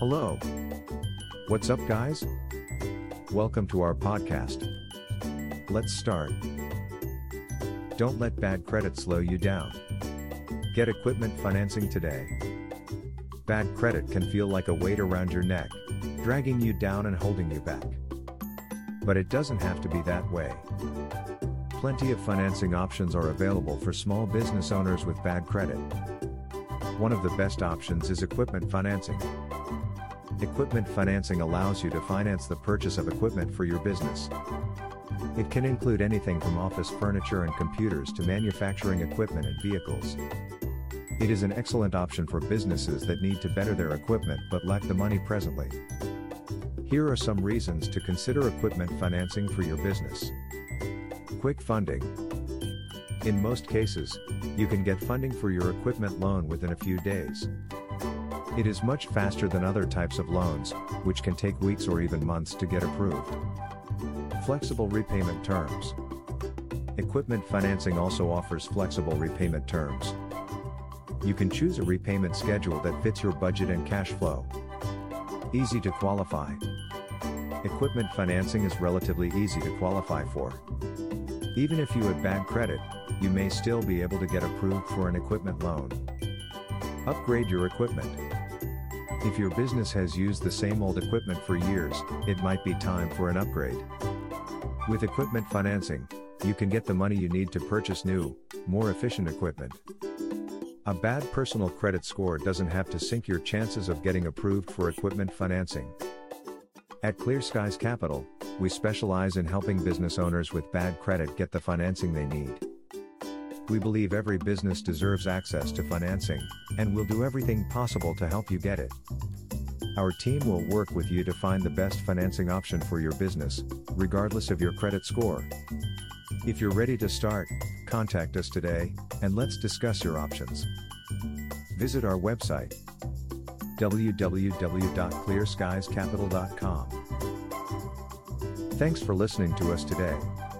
Hello. What's up, guys? Welcome to our podcast. Let's start. Don't let bad credit slow you down. Get equipment financing today. Bad credit can feel like a weight around your neck, dragging you down and holding you back. But it doesn't have to be that way. Plenty of financing options are available for small business owners with bad credit. One of the best options is equipment financing. Equipment financing allows you to finance the purchase of equipment for your business. It can include anything from office furniture and computers to manufacturing equipment and vehicles. It is an excellent option for businesses that need to better their equipment but lack the money presently. Here are some reasons to consider equipment financing for your business. Quick funding. In most cases, you can get funding for your equipment loan within a few days. It is much faster than other types of loans, which can take weeks or even months to get approved. Flexible repayment terms. Equipment financing also offers flexible repayment terms. You can choose a repayment schedule that fits your budget and cash flow. Easy to qualify. Equipment financing is relatively easy to qualify for. Even if you have bad credit, you may still be able to get approved for an equipment loan. Upgrade your equipment. If your business has used the same old equipment for years, it might be time for an upgrade. With equipment financing, you can get the money you need to purchase new, more efficient equipment. A bad personal credit score doesn't have to sink your chances of getting approved for equipment financing. At Clear Skies Capital, we specialize in helping business owners with bad credit get the financing they need. We believe every business deserves access to financing, and we'll do everything possible to help you get it. Our team will work with you to find the best financing option for your business, regardless of your credit score. If you're ready to start, contact us today, and let's discuss your options. Visit our website www.clearskiescapital.com. Thanks for listening to us today.